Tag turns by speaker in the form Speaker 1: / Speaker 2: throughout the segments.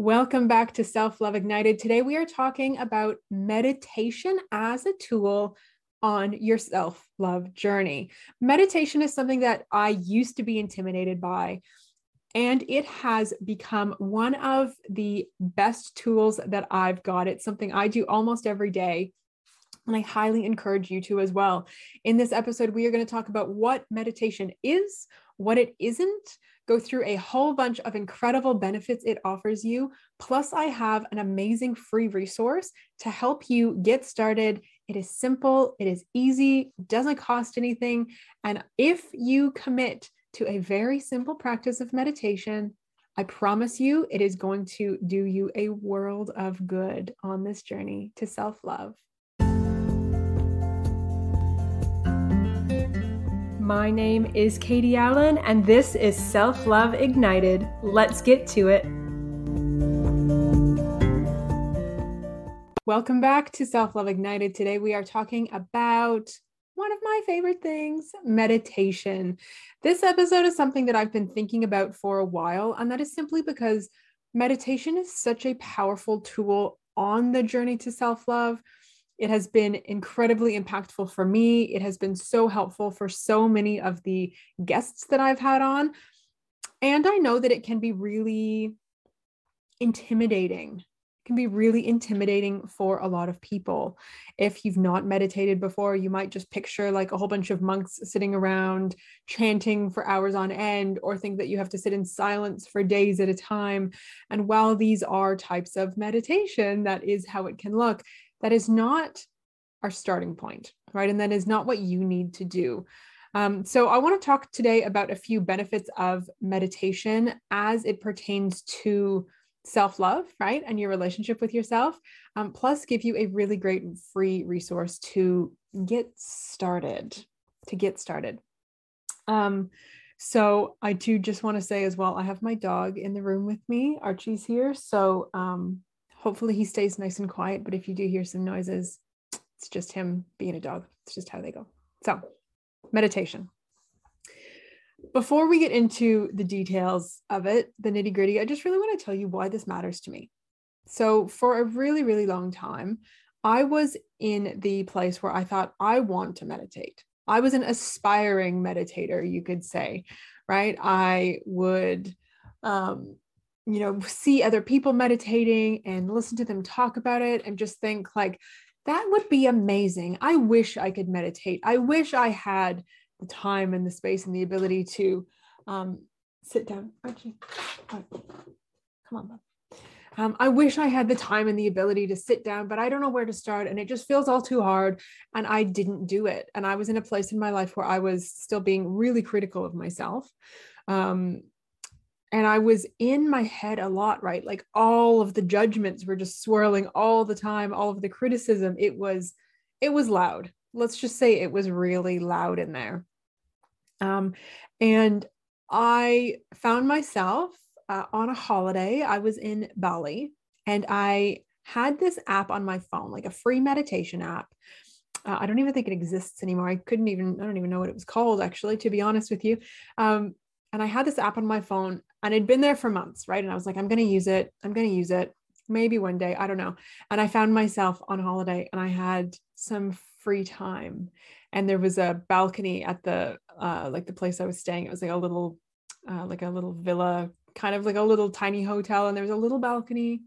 Speaker 1: Welcome back to Self Love Ignited. Today we are talking about meditation as a tool on your self love journey. Meditation is something that I used to be intimidated by, and it has become one of the best tools that I've got. It's something I do almost every day. And I highly encourage you to as well. In this episode, we are going to talk about what meditation is, what it isn't, go through a whole bunch of incredible benefits it offers you. Plus, I have an amazing free resource to help you get started. It is simple, it is easy, doesn't cost anything. And if you commit to a very simple practice of meditation, I promise you it is going to do you a world of good on this journey to self love. My name is Katie Allen, and this is Self Love Ignited. Let's get to it. Welcome back to Self Love Ignited. Today we are talking about one of my favorite things meditation. This episode is something that I've been thinking about for a while, and that is simply because meditation is such a powerful tool on the journey to self love it has been incredibly impactful for me. It has been so helpful for so many of the guests that I've had on. And I know that it can be really intimidating. It can be really intimidating for a lot of people. If you've not meditated before, you might just picture like a whole bunch of monks sitting around chanting for hours on end, or think that you have to sit in silence for days at a time. And while these are types of meditation, that is how it can look that is not our starting point, right? And that is not what you need to do. Um, so, I want to talk today about a few benefits of meditation as it pertains to self love, right? And your relationship with yourself, um, plus give you a really great free resource to get started. To get started. Um, so, I do just want to say as well, I have my dog in the room with me. Archie's here. So, um, hopefully he stays nice and quiet. But if you do hear some noises, it's just him being a dog. It's just how they go. So, meditation. Before we get into the details of it, the nitty gritty, I just really want to tell you why this matters to me. So, for a really, really long time, I was in the place where I thought, I want to meditate. I was an aspiring meditator, you could say, right? I would um, you know see other people meditating and listen to them talk about it and just think like that would be amazing i wish i could meditate i wish i had the time and the space and the ability to um, sit down archie come on Um, I wish I had the time and the ability to sit down, but I don't know where to start. And it just feels all too hard. And I didn't do it. And I was in a place in my life where I was still being really critical of myself. Um, and I was in my head a lot, right? Like all of the judgments were just swirling all the time, all of the criticism. It was, it was loud. Let's just say it was really loud in there. Um, and I found myself uh, on a holiday. I was in Bali and I had this app on my phone, like a free meditation app. Uh, I don't even think it exists anymore. I couldn't even, I don't even know what it was called, actually, to be honest with you. Um, and I had this app on my phone and it'd been there for months, right? And I was like, I'm going to use it. I'm going to use it. Maybe one day, I don't know. And I found myself on holiday and I had some free time. And there was a balcony at the uh, like the place I was staying. It was like a little uh, like a little villa, kind of like a little tiny hotel, and there was a little balcony.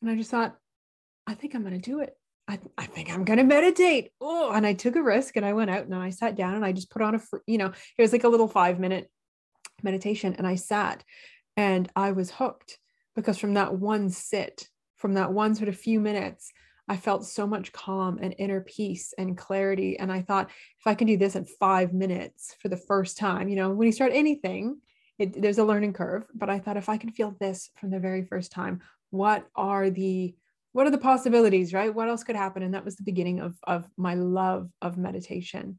Speaker 1: And I just thought, I think I'm going to do it. I, I think I'm going to meditate. Oh, and I took a risk and I went out and I sat down and I just put on a, you know, it was like a little five minute meditation and I sat and I was hooked because from that one sit, from that one sort of few minutes, I felt so much calm and inner peace and clarity. And I thought, if I can do this in five minutes for the first time, you know, when you start anything, it, there's a learning curve. But I thought, if I can feel this from the very first time, what are the what are the possibilities, right? What else could happen? And that was the beginning of of my love of meditation.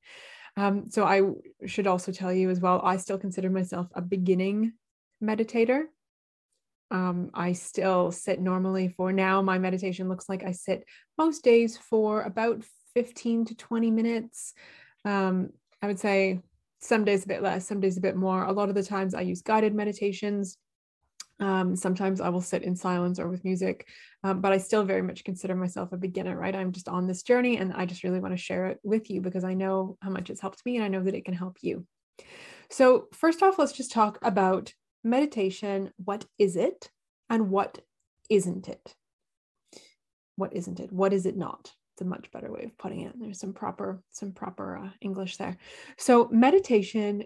Speaker 1: Um, so I should also tell you as well, I still consider myself a beginning meditator. Um, I still sit normally for now. My meditation looks like I sit most days for about 15 to 20 minutes. Um, I would say some days a bit less, some days a bit more. A lot of the times I use guided meditations. Um, sometimes I will sit in silence or with music, um, but I still very much consider myself a beginner, right? I'm just on this journey and I just really want to share it with you because I know how much it's helped me and I know that it can help you. So, first off, let's just talk about meditation. What is it and what isn't it? What isn't it? What is it not? It's a much better way of putting it. There's some proper some proper uh, English there. So, meditation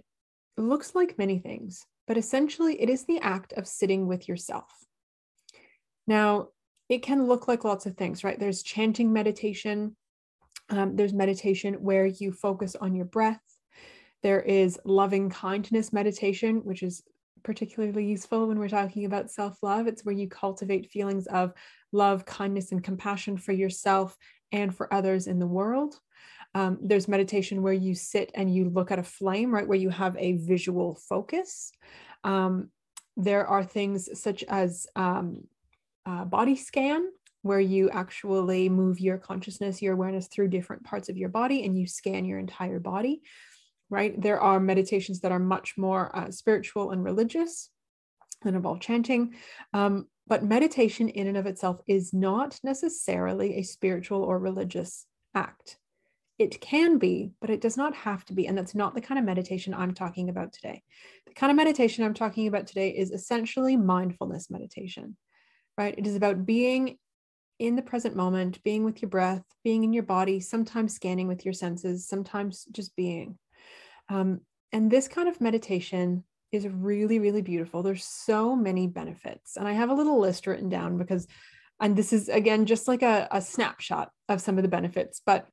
Speaker 1: looks like many things but essentially it is the act of sitting with yourself. Now, it can look like lots of things, right? There's chanting meditation, um, there's meditation where you focus on your breath. There is loving kindness meditation, which is particularly useful when we're talking about self love. It's where you cultivate feelings of love, kindness, and compassion for yourself and for others in the world. Um, there's meditation where you sit and you look at a flame, right, where you have a visual focus. Um, there are things such as um, body scan, where you actually move your consciousness, your awareness through different parts of your body and you scan your entire body, right? There are meditations that are much more uh, spiritual and religious and involve chanting. Um, but meditation in and of itself is not necessarily a spiritual or religious act. It can be, but it does not have to be. And that's not the kind of meditation I'm talking about today. The kind of meditation I'm talking about today is essentially mindfulness meditation, right? It is about being in the present moment, being with your breath, being in your body, sometimes scanning with your senses, sometimes just being. Um, and this kind of meditation is really, really beautiful. There's so many benefits. And I have a little list written down because, and this is again just like a, a snapshot of some of the benefits, but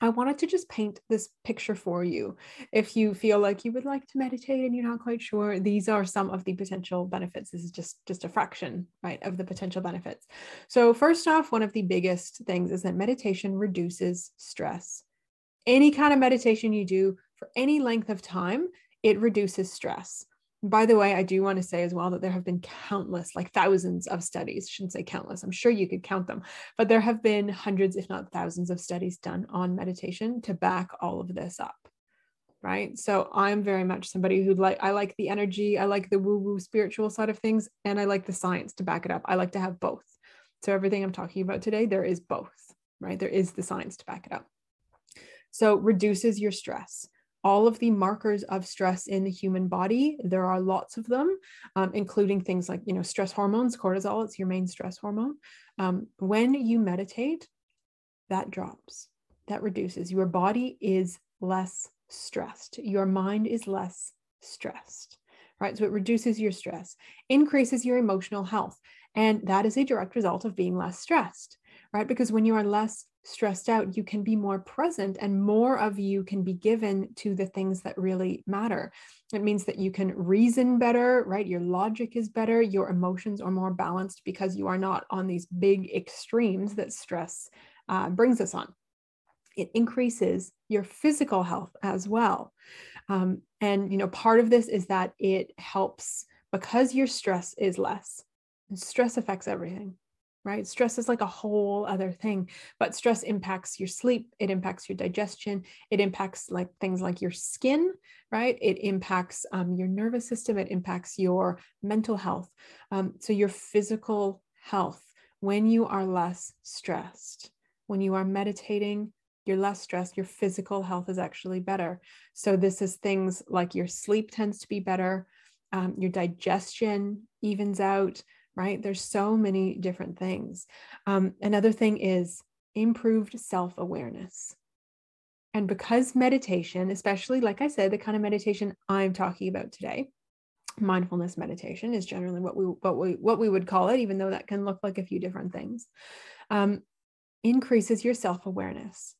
Speaker 1: I wanted to just paint this picture for you. If you feel like you would like to meditate and you're not quite sure, these are some of the potential benefits. This is just just a fraction, right, of the potential benefits. So first off, one of the biggest things is that meditation reduces stress. Any kind of meditation you do for any length of time, it reduces stress. By the way, I do want to say as well that there have been countless, like thousands of studies, shouldn't say countless, I'm sure you could count them, but there have been hundreds, if not thousands, of studies done on meditation to back all of this up. Right. So I'm very much somebody who like, I like the energy, I like the woo woo spiritual side of things, and I like the science to back it up. I like to have both. So everything I'm talking about today, there is both, right? There is the science to back it up. So reduces your stress all of the markers of stress in the human body. There are lots of them, um, including things like, you know, stress hormones, cortisol, it's your main stress hormone. Um, when you meditate, that drops, that reduces. Your body is less stressed, your mind is less stressed, right? So it reduces your stress, increases your emotional health. And that is a direct result of being less stressed, right? Because when you are less stressed out, you can be more present and more of you can be given to the things that really matter. It means that you can reason better, right? Your logic is better, your emotions are more balanced because you are not on these big extremes that stress uh, brings us on. It increases your physical health as well. Um, and, you know, part of this is that it helps because your stress is less. Stress affects everything right? Stress is like a whole other thing, but stress impacts your sleep, it impacts your digestion, it impacts like things like your skin, right? It impacts um, your nervous system, it impacts your mental health. Um, so, your physical health when you are less stressed, when you are meditating, you're less stressed, your physical health is actually better. So, this is things like your sleep tends to be better, um, your digestion evens out right? There's so many different things. Um, another thing is improved self awareness. And because meditation, especially like I said, the kind of meditation I'm talking about today, mindfulness meditation is generally what we what we what we would call it, even though that can look like a few different things, um, increases your self awareness.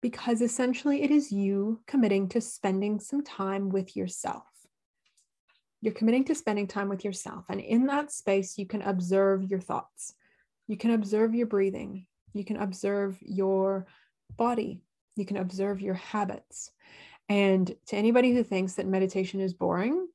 Speaker 1: Because essentially, it is you committing to spending some time with yourself you're committing to spending time with yourself. And in that space, you can observe your thoughts. You can observe your breathing. You can observe your body. You can observe your habits. And to anybody who thinks that meditation is boring,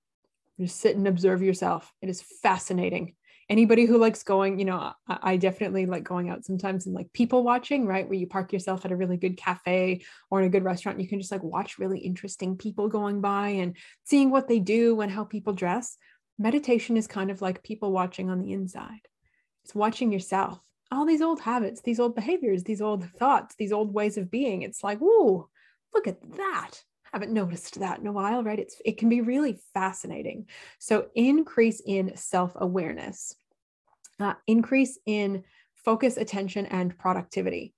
Speaker 1: just sit and observe yourself. It is fascinating anybody who likes going, you know, I, I, definitely like going out sometimes and like people watching, right? Where you park yourself at a really good cafe or in a good restaurant, you can just like watch really interesting people going by and seeing what they do and how people dress. meditation is kind of like people watching on the inside. It's watching yourself, all these old habits, these old behaviors, these old thoughts, these old ways of being. It's like, whoa, look at that. Haven't noticed that in a while, right? It's it can be really fascinating. So increase in self-awareness, uh, increase in focus, attention, and productivity.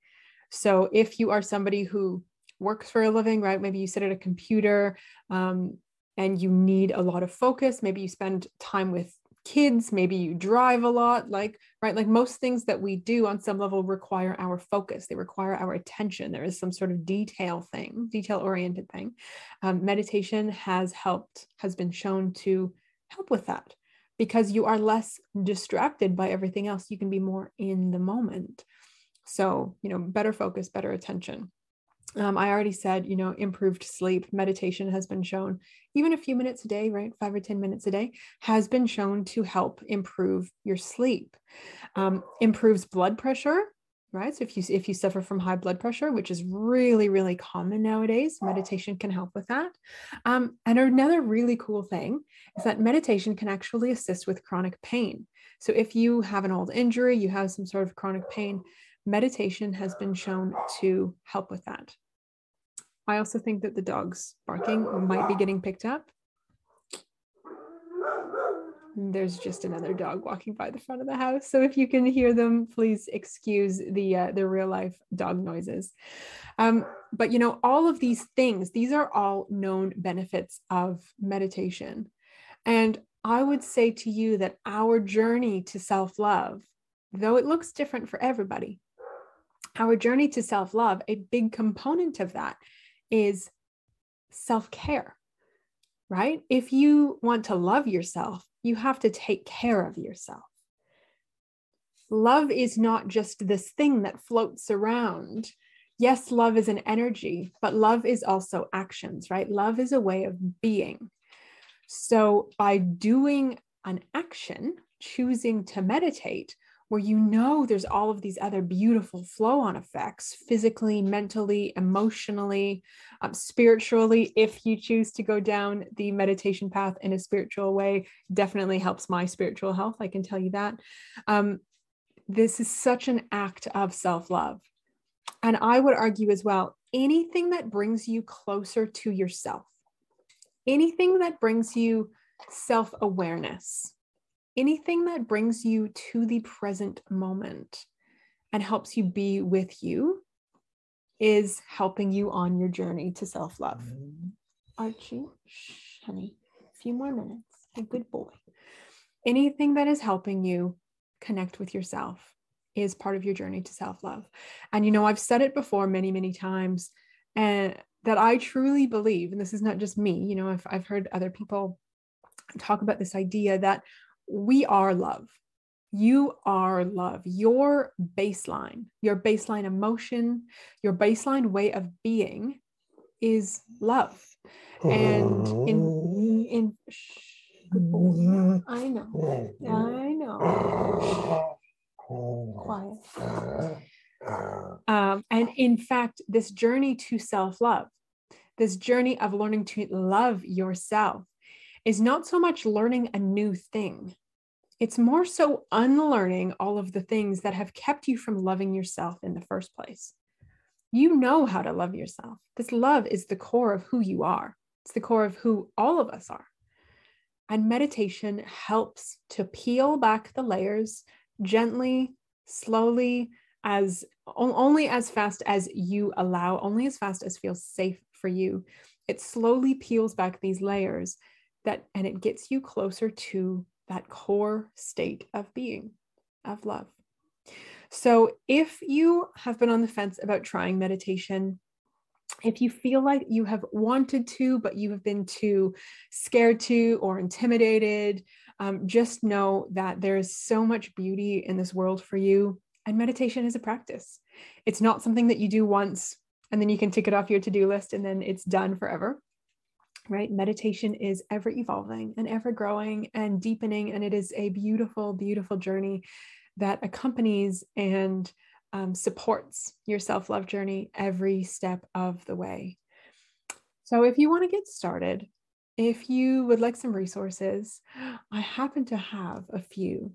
Speaker 1: So if you are somebody who works for a living, right? Maybe you sit at a computer um, and you need a lot of focus. Maybe you spend time with kids maybe you drive a lot like right? Like most things that we do on some level require our focus. They require our attention. There is some sort of detail thing detail oriented thing. Um, meditation has helped has been shown to help with that. Because you are less distracted by everything else you can be more in the moment. So you know better focus better attention um, I already said, you know, improved sleep, meditation has been shown, even a few minutes a day, right? Five or 10 minutes a day has been shown to help improve your sleep. Um, improves blood pressure, right? So if you if you suffer from high blood pressure, which is really really common nowadays, meditation can help with that. Um, and another really cool thing is that meditation can actually assist with chronic pain. So if you have an old injury, you have some sort of chronic pain, meditation has been shown to help with that. I also think that the dogs barking might be getting picked up. There's just another dog walking by the front of the house. So if you can hear them, please excuse the uh, the real life dog noises. Um, but you know, all of these things, these are all known benefits of meditation. And I would say to you that our journey to self love, though it looks different for everybody, our journey to self love, a big component of that is self care, right? If you want to love yourself, you have to take care of yourself. Love is not just this thing that floats around. Yes, love is an energy, but love is also actions, right? Love is a way of being. So by doing an action, choosing to meditate, where you know there's all of these other beautiful flow on effects physically, mentally, emotionally, um, spiritually. If you choose to go down the meditation path in a spiritual way, definitely helps my spiritual health. I can tell you that. Um, this is such an act of self love. And I would argue as well anything that brings you closer to yourself, anything that brings you self awareness anything that brings you to the present moment and helps you be with you is helping you on your journey to self love. Mm-hmm. Archie, shh, honey, a few more minutes. A good boy. Anything that is helping you connect with yourself is part of your journey to self love. And you know, I've said it before many, many times, and that I truly believe, and this is not just me, you know, I've, I've heard other people talk about this idea that we are love. You are love. Your baseline, your baseline emotion, your baseline way of being is love. And in, in, I know, I know. Quiet. Um, and in fact, this journey to self love, this journey of learning to love yourself, is not so much learning a new thing, it's more so unlearning all of the things that have kept you from loving yourself in the first place. You know how to love yourself. This love is the core of who you are, it's the core of who all of us are. And meditation helps to peel back the layers gently, slowly, as only as fast as you allow, only as fast as feels safe for you. It slowly peels back these layers that and it gets you closer to that core state of being, of love. So, if you have been on the fence about trying meditation, if you feel like you have wanted to, but you have been too scared to or intimidated, um, just know that there is so much beauty in this world for you. And meditation is a practice. It's not something that you do once and then you can tick it off your to do list and then it's done forever right? Meditation is ever evolving and ever growing and deepening. And it is a beautiful, beautiful journey that accompanies and um, supports your self love journey every step of the way. So, if you want to get started, if you would like some resources, I happen to have a few.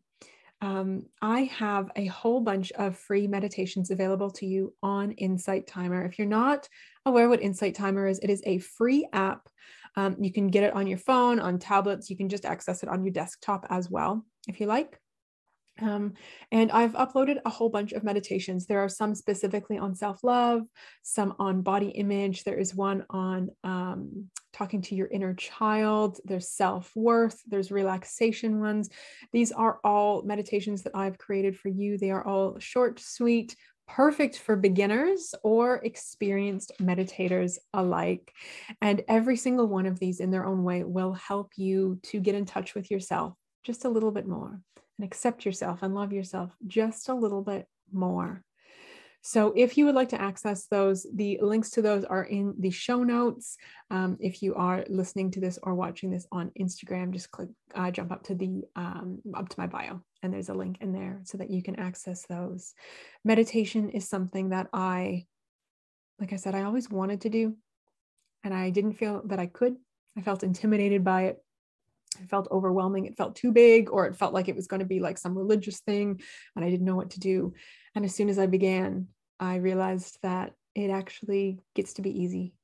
Speaker 1: Um, I have a whole bunch of free meditations available to you on Insight Timer. If you're not aware what Insight Timer is, it is a free app. Um, you can get it on your phone, on tablets. You can just access it on your desktop as well, if you like. Um, and I've uploaded a whole bunch of meditations. There are some specifically on self love, some on body image. There is one on um, talking to your inner child. There's self worth. There's relaxation ones. These are all meditations that I've created for you. They are all short, sweet, perfect for beginners or experienced meditators alike. And every single one of these, in their own way, will help you to get in touch with yourself just a little bit more and accept yourself and love yourself just a little bit more. So, if you would like to access those, the links to those are in the show notes. Um, if you are listening to this or watching this on Instagram, just click, uh, jump up to the um, up to my bio, and there's a link in there so that you can access those. Meditation is something that I, like I said, I always wanted to do, and I didn't feel that I could. I felt intimidated by it it felt overwhelming. It felt too big, or it felt like it was going to be like some religious thing, and I didn't know what to do. And as soon as I began, I realized that it actually gets to be easy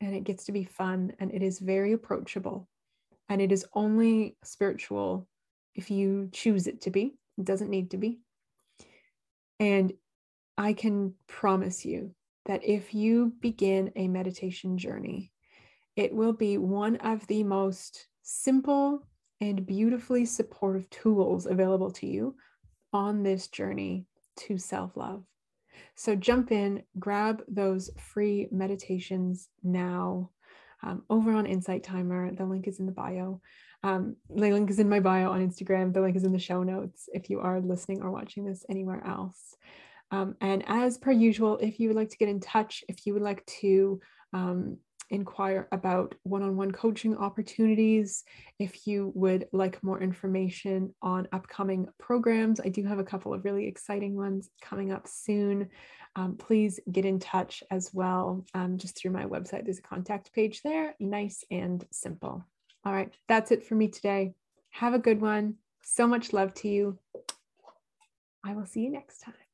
Speaker 1: and it gets to be fun and it is very approachable. And it is only spiritual if you choose it to be, it doesn't need to be. And I can promise you that if you begin a meditation journey, it will be one of the most simple and beautifully supportive tools available to you on this journey to self love. So jump in, grab those free meditations now um, over on Insight Timer. The link is in the bio. Um, the link is in my bio on Instagram. The link is in the show notes if you are listening or watching this anywhere else. Um, and as per usual, if you would like to get in touch, if you would like to um, inquire about one on one coaching opportunities. If you would like more information on upcoming programs, I do have a couple of really exciting ones coming up soon. Um, please get in touch as well, um, just through my website. There's a contact page there, nice and simple. All right, that's it for me today. Have a good one. So much love to you. I will see you next time.